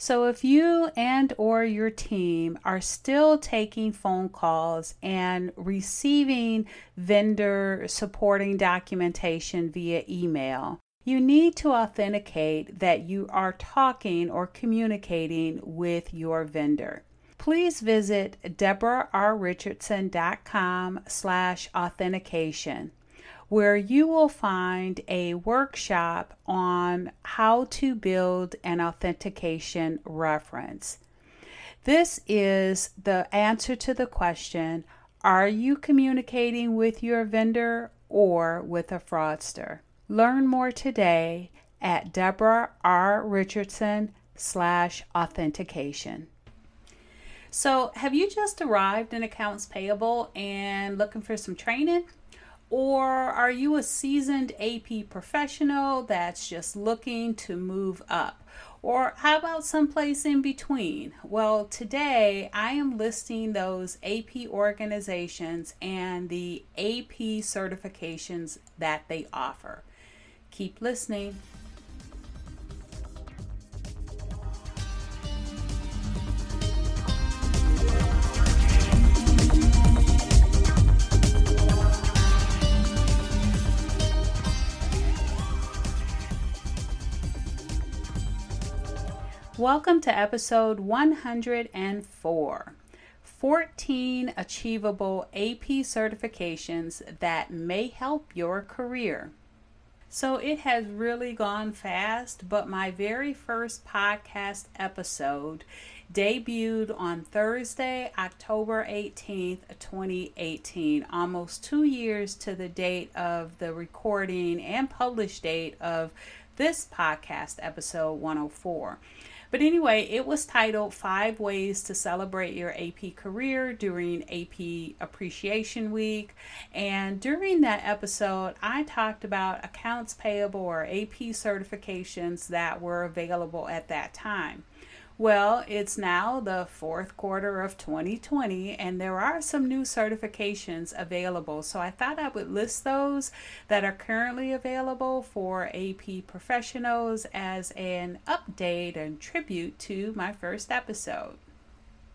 So if you and or your team are still taking phone calls and receiving vendor supporting documentation via email, you need to authenticate that you are talking or communicating with your vendor. Please visit deborahrrichardson.com slash authentication where you will find a workshop on how to build an authentication reference. This is the answer to the question Are you communicating with your vendor or with a fraudster? Learn more today at Deborah R. Richardson slash authentication. So, have you just arrived in accounts payable and looking for some training? Or are you a seasoned AP professional that's just looking to move up? Or how about someplace in between? Well, today I am listing those AP organizations and the AP certifications that they offer. Keep listening. Welcome to episode 104 14 achievable AP certifications that may help your career. So it has really gone fast, but my very first podcast episode debuted on Thursday, October 18th, 2018, almost two years to the date of the recording and published date of this podcast, episode 104. But anyway, it was titled Five Ways to Celebrate Your AP Career During AP Appreciation Week. And during that episode, I talked about accounts payable or AP certifications that were available at that time. Well, it's now the fourth quarter of 2020, and there are some new certifications available. So I thought I would list those that are currently available for AP professionals as an update and tribute to my first episode.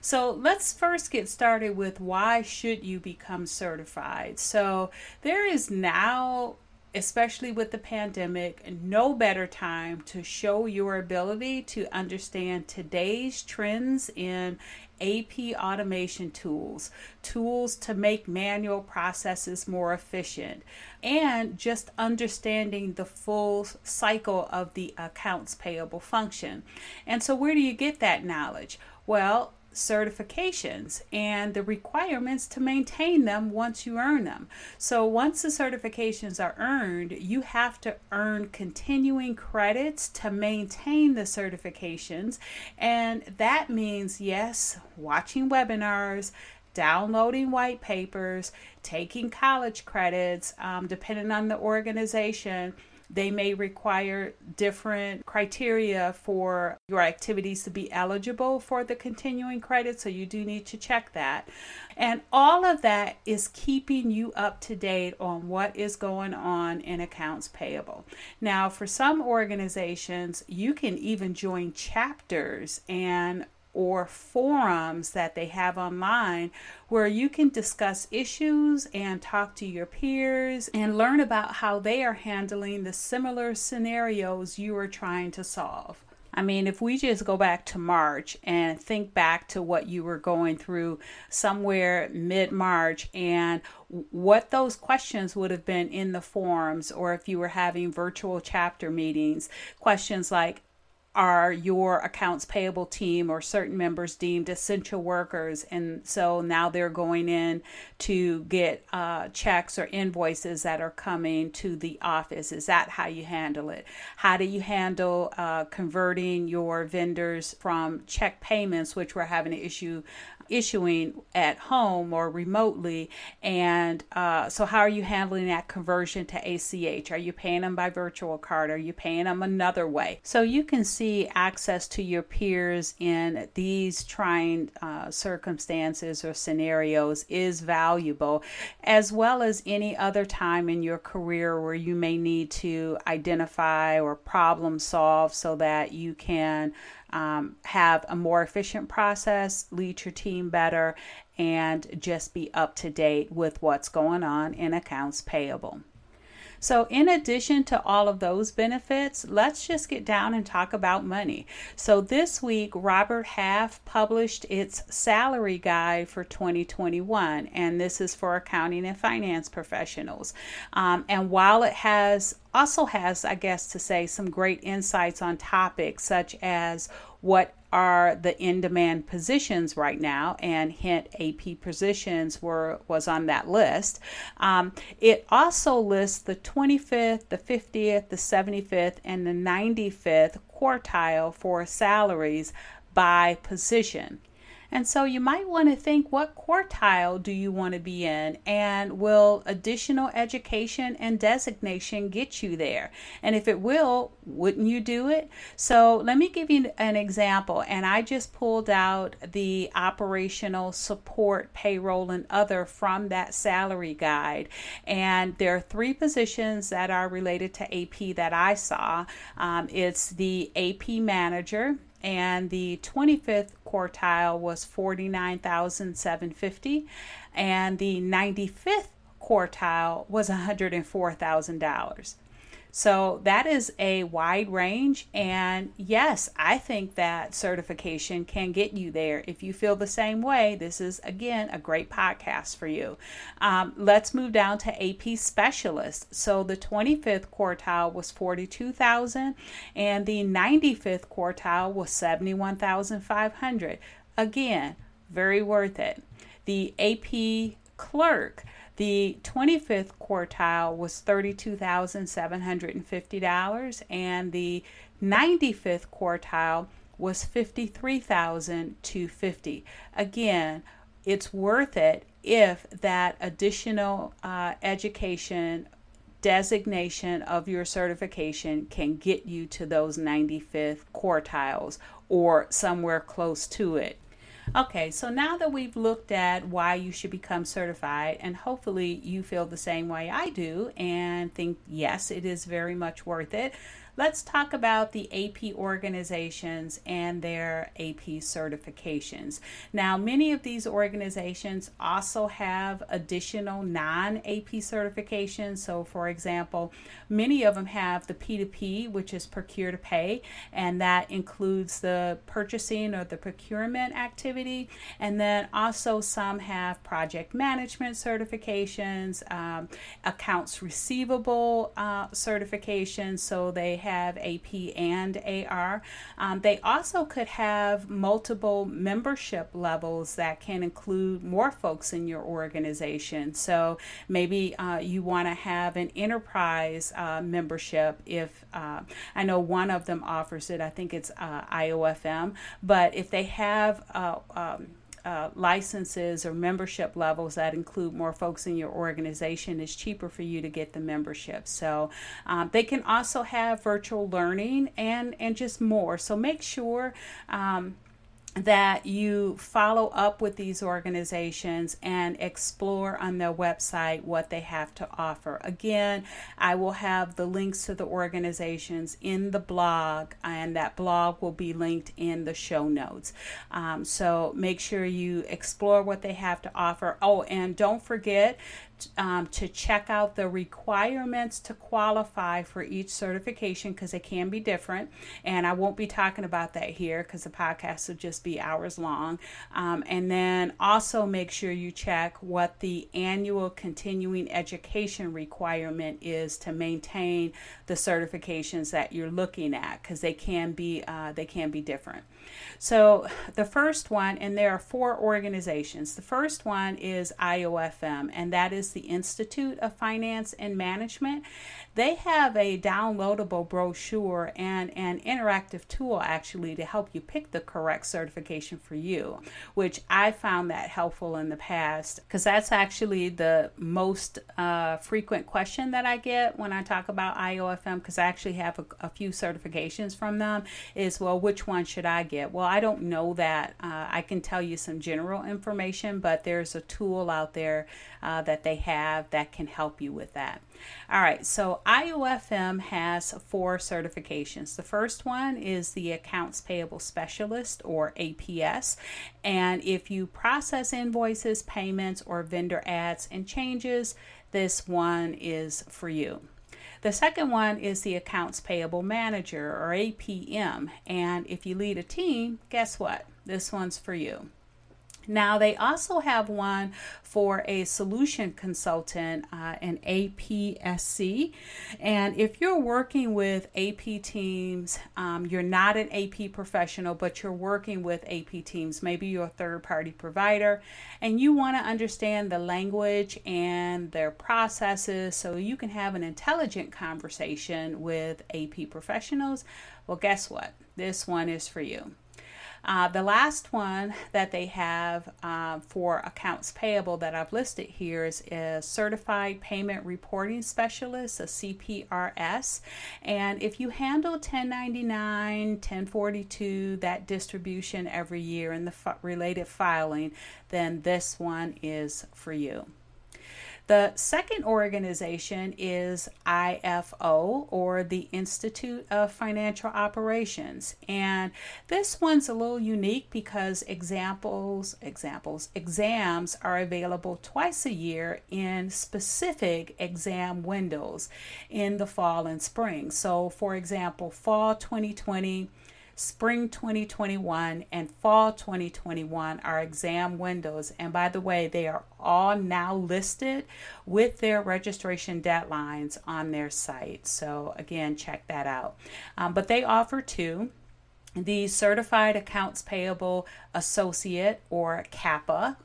So let's first get started with why should you become certified? So there is now especially with the pandemic, no better time to show your ability to understand today's trends in AP automation tools, tools to make manual processes more efficient, and just understanding the full cycle of the accounts payable function. And so, where do you get that knowledge? Well, certifications and the requirements to maintain them once you earn them. So, once the certifications are earned, you have to earn continuing credits to maintain the certifications. And that means, yes, watching webinars, downloading white papers, taking college credits, um, depending on the organization they may require different criteria for your activities to be eligible for the continuing credit, so you do need to check that. And all of that is keeping you up to date on what is going on in accounts payable. Now, for some organizations, you can even join chapters and or forums that they have online where you can discuss issues and talk to your peers and learn about how they are handling the similar scenarios you are trying to solve. I mean, if we just go back to March and think back to what you were going through somewhere mid March and what those questions would have been in the forums, or if you were having virtual chapter meetings, questions like, are your accounts payable team or certain members deemed essential workers. And so now they're going in to get uh, checks or invoices that are coming to the office. Is that how you handle it? How do you handle uh, converting your vendors from check payments which we're having an issue issuing at home or remotely. And uh, so, how are you handling that conversion to ACH? Are you paying them by virtual card? Are you paying them another way? So, you can see access to your peers in these trying uh, circumstances or scenarios is valuable, as well as any other time in your career where you may need to identify or problem solve so that you can um, have a more efficient process, lead your team better, and just be up to date with what's going on in accounts payable. So, in addition to all of those benefits, let's just get down and talk about money. So, this week, Robert Half published its salary guide for 2021, and this is for accounting and finance professionals. Um, and while it has also has, I guess, to say some great insights on topics such as what are the in-demand positions right now, and hint AP positions were was on that list. Um, it also lists the 25th, the 50th, the 75th, and the 95th quartile for salaries by position. And so you might want to think what quartile do you want to be in and will additional education and designation get you there? And if it will, wouldn't you do it? So let me give you an example. And I just pulled out the operational support, payroll, and other from that salary guide. And there are three positions that are related to AP that I saw. Um, it's the AP manager and the 25th quartile was 49,750 and the 95th quartile was $104,000. So that is a wide range. And yes, I think that certification can get you there. If you feel the same way, this is again a great podcast for you. Um, let's move down to AP specialist. So the 25th quartile was 42,000 and the 95th quartile was 71,500. Again, very worth it. The AP clerk the 25th quartile was $32,750 and the 95th quartile was $53,250. Again, it's worth it if that additional uh, education designation of your certification can get you to those 95th quartiles or somewhere close to it. Okay, so now that we've looked at why you should become certified, and hopefully you feel the same way I do and think, yes, it is very much worth it, Let's talk about the AP organizations and their AP certifications. Now, many of these organizations also have additional non AP certifications. So, for example, many of them have the P2P, which is procure to pay, and that includes the purchasing or the procurement activity. And then also some have project management certifications, um, accounts receivable uh, certifications. So they have AP and AR. Um, they also could have multiple membership levels that can include more folks in your organization. So maybe uh, you want to have an enterprise uh, membership. If uh, I know one of them offers it, I think it's uh, IOFM. But if they have uh, um, uh, licenses or membership levels that include more folks in your organization, it's cheaper for you to get the membership. So um, they can also have virtual learning and and just more. So make sure. Um, that you follow up with these organizations and explore on their website what they have to offer. Again, I will have the links to the organizations in the blog, and that blog will be linked in the show notes. Um, so make sure you explore what they have to offer. Oh, and don't forget um, to check out the requirements to qualify for each certification because they can be different. And I won't be talking about that here because the podcast will just be hours long. Um, and then also make sure you check what the annual continuing education requirement is to maintain the certifications that you're looking at because they can be uh, they can be different. So the first one, and there are four organizations. The first one is IOFM, and that is the Institute of Finance and Management. They have a downloadable brochure and an interactive tool actually to help you pick the correct certification for you, which I found that helpful in the past because that's actually the most uh, frequent question that I get when I talk about IOFM because I actually have a, a, few certifications from them is, well, which one should I get? Well, I don't know that. Uh, I can tell you some general information, but there's a tool out there uh, that they have that can help you with that. All right, so IOFM has four certifications. The first one is the Accounts Payable Specialist or APS. And if you process invoices, payments, or vendor ads and changes, this one is for you. The second one is the Accounts Payable Manager or APM. And if you lead a team, guess what? This one's for you. Now, they also have one for a solution consultant, uh, an APSC. And if you're working with AP teams, um, you're not an AP professional, but you're working with AP teams, maybe you're a third party provider, and you want to understand the language and their processes so you can have an intelligent conversation with AP professionals. Well, guess what? This one is for you. Uh, the last one that they have uh, for accounts payable that I've listed here is a Certified Payment Reporting Specialist, a CPRS. And if you handle 1099, 1042, that distribution every year and the f- related filing, then this one is for you. The second organization is IFO or the Institute of Financial Operations. And this one's a little unique because examples, examples, exams are available twice a year in specific exam windows in the fall and spring. So, for example, fall 2020 spring 2021 and fall 2021 are exam windows. And by the way, they are all now listed with their registration deadlines on their site. So, again, check that out. Um, but they offer two the Certified Accounts Payable Associate or CAPA.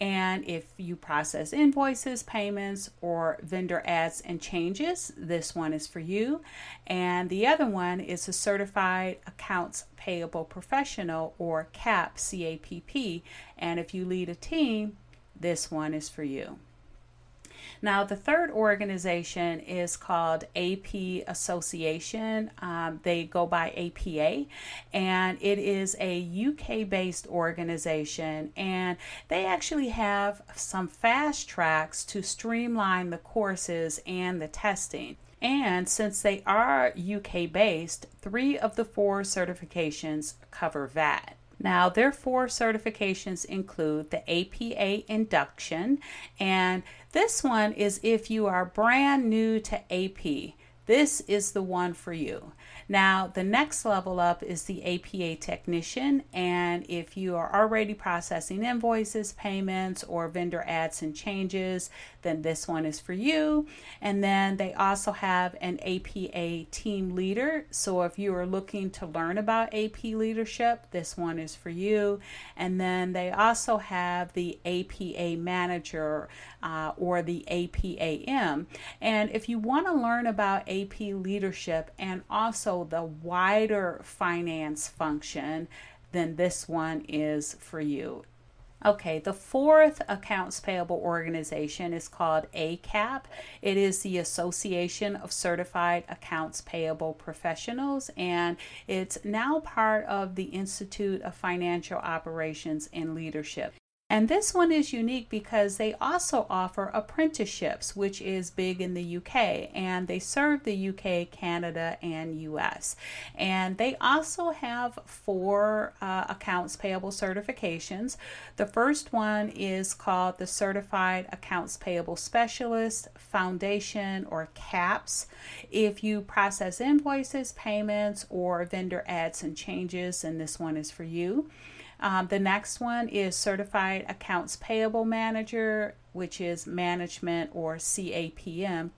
And if you process invoices, payments, or vendor ads and changes, this one is for you. And the other one is a Certified Accounts Payable Professional or CAP, CAPP. And if you lead a team, this one is for you. Now, the third organization is called AP Association. Um, they go by APA, and it is a UK based organization. And they actually have some fast tracks to streamline the courses and the testing. And since they are UK based, three of the four certifications cover VAT. Now, their four certifications include the APA induction, and this one is if you are brand new to AP. This is the one for you. Now, the next level up is the APA technician, and if you are already processing invoices, payments, or vendor ads and changes, then this one is for you. And then they also have an APA team leader. So if you are looking to learn about AP leadership, this one is for you. And then they also have the APA manager uh, or the APAM. And if you want to learn about AP leadership and also the wider finance function, then this one is for you. Okay, the fourth accounts payable organization is called ACAP. It is the Association of Certified Accounts Payable Professionals, and it's now part of the Institute of Financial Operations and Leadership. And this one is unique because they also offer apprenticeships, which is big in the UK, and they serve the UK, Canada, and US. And they also have four uh, accounts payable certifications. The first one is called the Certified Accounts Payable Specialist Foundation or CAPS. If you process invoices, payments, or vendor adds and changes, then this one is for you. Um, the next one is Certified Accounts Payable Manager, which is management or CAPM.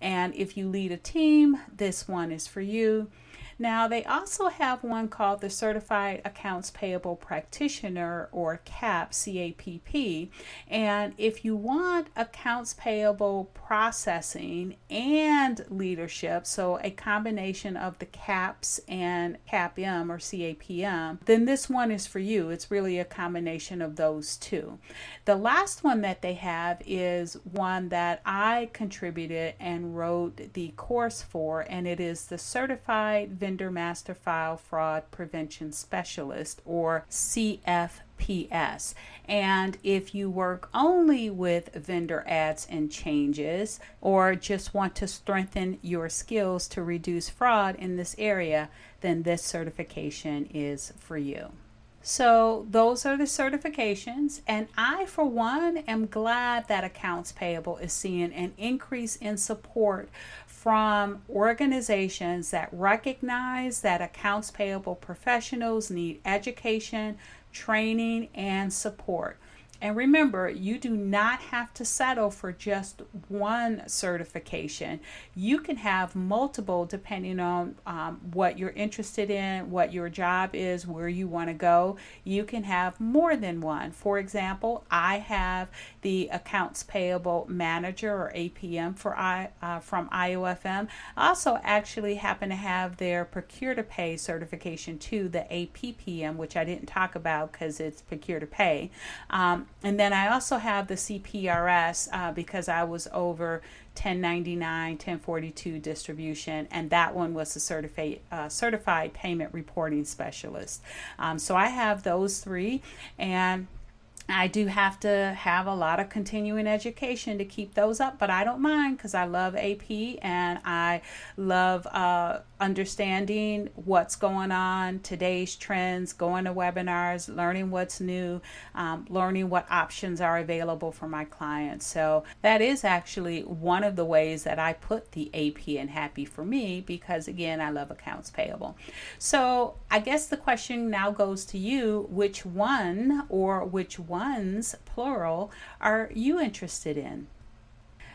And if you lead a team, this one is for you. Now, they also have one called the Certified Accounts Payable Practitioner or CAP, CAPP. And if you want accounts payable processing and leadership, so a combination of the CAPS and CAPM or CAPM, then this one is for you. It's really a combination of those two. The last one that they have is one that I contributed and wrote the course for, and it is the Certified Vendor Master File Fraud Prevention Specialist or CFPS. And if you work only with vendor ads and changes or just want to strengthen your skills to reduce fraud in this area, then this certification is for you. So, those are the certifications. And I, for one, am glad that accounts payable is seeing an increase in support from organizations that recognize that accounts payable professionals need education, training, and support. And remember, you do not have to settle for just one certification. You can have multiple depending on um, what you're interested in, what your job is, where you want to go. You can have more than one. For example, I have the Accounts Payable Manager or APM for I, uh, from IOFM. I also actually happen to have their Procure to Pay certification too, the APPM, which I didn't talk about because it's Procure to Pay. Um, and then I also have the CPRS uh, because I was over 1099, 1042 distribution, and that one was a certified uh, certified payment reporting specialist. Um, so I have those three, and I do have to have a lot of continuing education to keep those up, but I don't mind because I love AP and I love uh, understanding what's going on, today's trends, going to webinars, learning what's new, um, learning what options are available for my clients. So that is actually one of the ways that I put the AP in Happy for me because, again, I love accounts payable. So I guess the question now goes to you which one or which ones, plural, are you interested in?